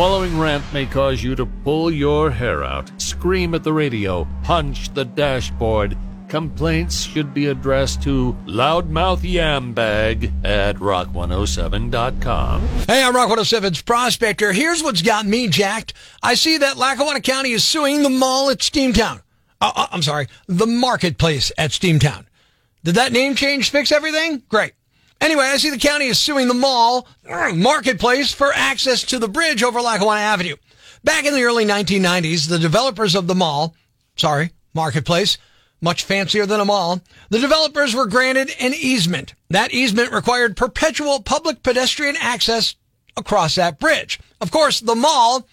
following rant may cause you to pull your hair out, scream at the radio, punch the dashboard. Complaints should be addressed to loudmouth yambag at rock107.com. Hey, I'm Rock 107's Prospector. Here's what's got me jacked. I see that Lackawanna County is suing the mall at Steamtown. Uh, uh, I'm sorry, the marketplace at Steamtown. Did that name change fix everything? Great. Anyway, I see the county is suing the mall, uh, marketplace, for access to the bridge over Lackawanna Avenue. Back in the early 1990s, the developers of the mall, sorry, marketplace, much fancier than a mall, the developers were granted an easement. That easement required perpetual public pedestrian access across that bridge. Of course, the mall,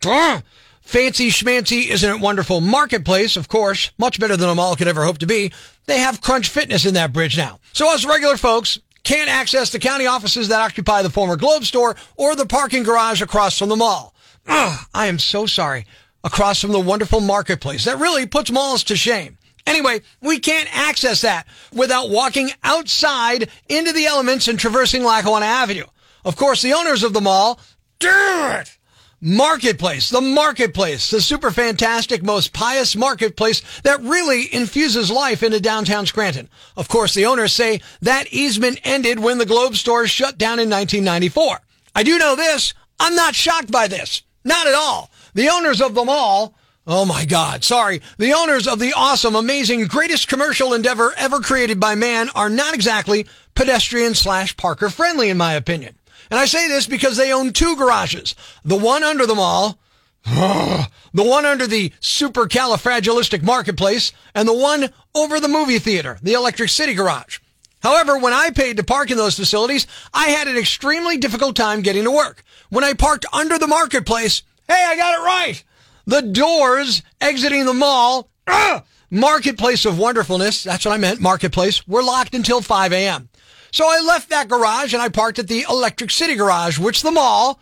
fancy schmancy, isn't it wonderful marketplace, of course, much better than a mall could ever hope to be. They have Crunch Fitness in that bridge now. So us regular folks can't access the county offices that occupy the former Globe store or the parking garage across from the mall. Ugh, I am so sorry. Across from the wonderful marketplace. That really puts malls to shame. Anyway, we can't access that without walking outside into the elements and traversing Lackawanna Avenue. Of course, the owners of the mall, do it! Marketplace, the marketplace, the super fantastic, most pious marketplace that really infuses life into downtown Scranton. Of course, the owners say that easement ended when the Globe stores shut down in 1994. I do know this. I'm not shocked by this. Not at all. The owners of the mall Oh my God. Sorry. The owners of the awesome, amazing, greatest commercial endeavor ever created by man are not exactly pedestrian slash Parker friendly, in my opinion. And I say this because they own two garages. The one under the mall, the one under the supercalifragilistic marketplace, and the one over the movie theater, the Electric City Garage. However, when I paid to park in those facilities, I had an extremely difficult time getting to work. When I parked under the marketplace, hey, I got it right. The doors exiting the mall, marketplace of wonderfulness, that's what I meant, marketplace, were locked until 5 a.m. So I left that garage and I parked at the Electric City Garage, which the mall,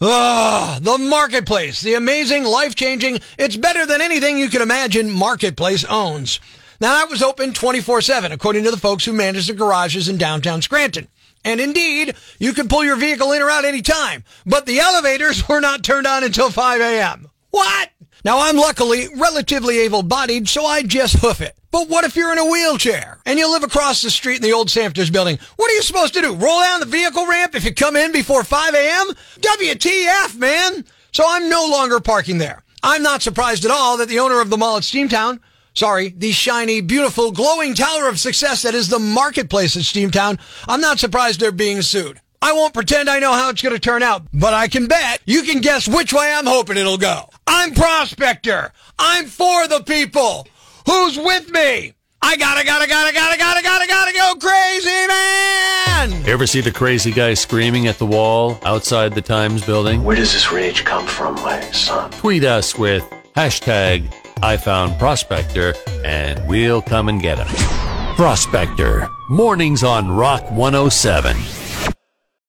uh, the marketplace, the amazing, life-changing, it's better than anything you can imagine marketplace owns. Now that was open 24-7, according to the folks who manage the garages in downtown Scranton. And indeed, you could pull your vehicle in or out any time, but the elevators were not turned on until 5 a.m. What? Now I'm luckily relatively able-bodied, so I just hoof it. But what if you're in a wheelchair and you live across the street in the old Samters building? What are you supposed to do? Roll down the vehicle ramp if you come in before 5 a.m.? WTF, man! So I'm no longer parking there. I'm not surprised at all that the owner of the mall at Steamtown, sorry, the shiny, beautiful, glowing tower of success that is the marketplace at Steamtown, I'm not surprised they're being sued. I won't pretend I know how it's going to turn out, but I can bet you can guess which way I'm hoping it'll go. I'm Prospector. I'm for the people. Who's with me? I gotta, gotta, gotta, gotta, gotta, gotta, gotta go crazy, man! Ever see the crazy guy screaming at the wall outside the Times building? Where does this rage come from, my son? Tweet us with hashtag I found Prospector and we'll come and get him. Prospector, mornings on Rock 107.